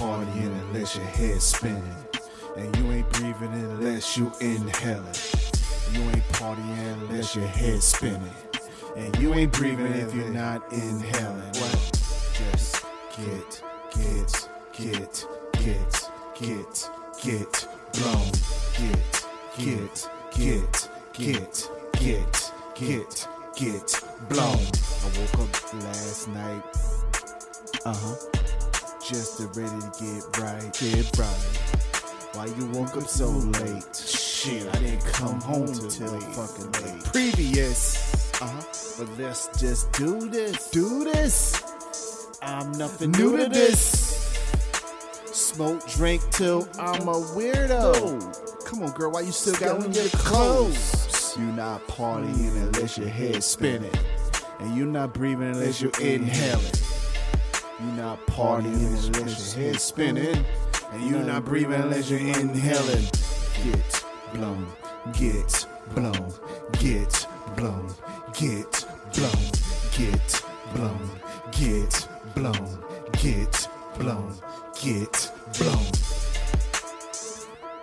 partying unless your head spinning. And you ain't breathing unless you inhaling. You ain't partying unless your head's spinning. And you ain't breathing if you're not inhaling. What? Just get, get, get, get, get, get blown. Get, get, get, get, get, get, get blown. I woke up last night. Uh huh. Just ready to get right, get right. Why you woke up so late? Shit, I didn't come home till fucking late. Previous, uh huh. But let's just do this, do this. I'm nothing new to this. Smoke, drink till I'm a weirdo. Come on, girl, why you still got on your clothes? You not partying unless your head spinning, and you not breathing unless you're inhaling. You not partying unless your head spinning, and you not breathing unless you're inhaling. Get blown, get blown, get blown, get blown, get blown, get blown, get blown, get blown.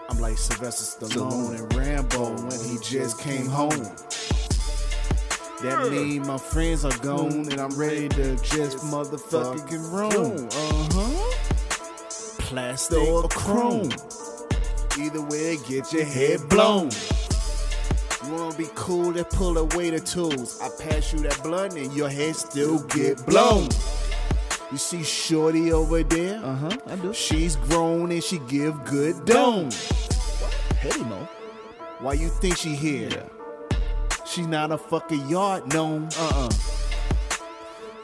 I'm like Sylvester Stallone and Rambo when he just came home. That mean my friends are gone and I'm ready to just motherfucking roam. Uh huh. Plastic or chrome. Either way, get your head blown. You wanna be cool, let's pull away the tools. I pass you that blunt and your head still get blown. You see Shorty over there? Uh huh, I do. She's grown and she give good dome. Petty Mo. Why you think she here? She not a fucking yard gnome. Uh-uh.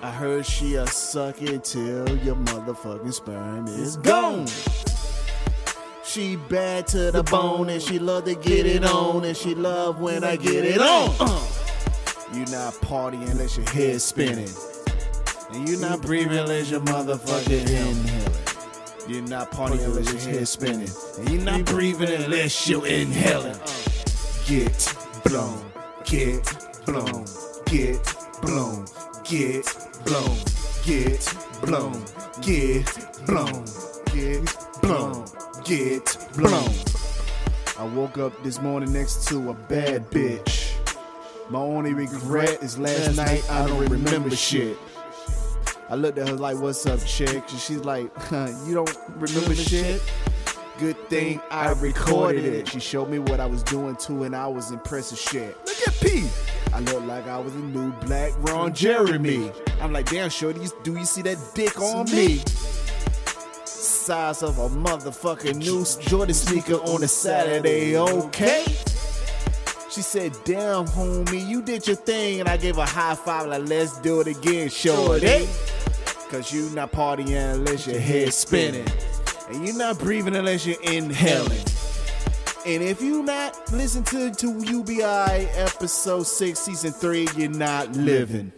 I heard she a suck it till your motherfucking sperm is gone. She bad to the bone and she love to get it on and she love when I get it on. Uh. You not partying unless your head spinning. And you not breathing unless your motherfucking inhaling. You're not partying unless your head spinning. And you're not breathing unless you're inhaling. Get blown, get blown, get blown, get blown, get blown, get blown, get blown, get blown. I woke up this morning next to a bad bitch. My only regret is last night I don't remember shit. I looked at her like, "What's up, chick?" And she's like, huh, "You don't remember shit." Good thing I recorded it. She showed me what I was doing too, and I was impressed as shit. Look at P. I looked like I was a new black Ron Jeremy. I'm like, damn, shorty, do you see that dick on me? Size of a motherfucking new Jordan sneaker on a Saturday, okay? She said, damn, homie, you did your thing. And I gave a high five, like, let's do it again, shorty. Cause you not partying unless your head spinning. And you're not breathing unless you're inhaling. And if you not listen to, to UBI episode 6, season 3, you're not living.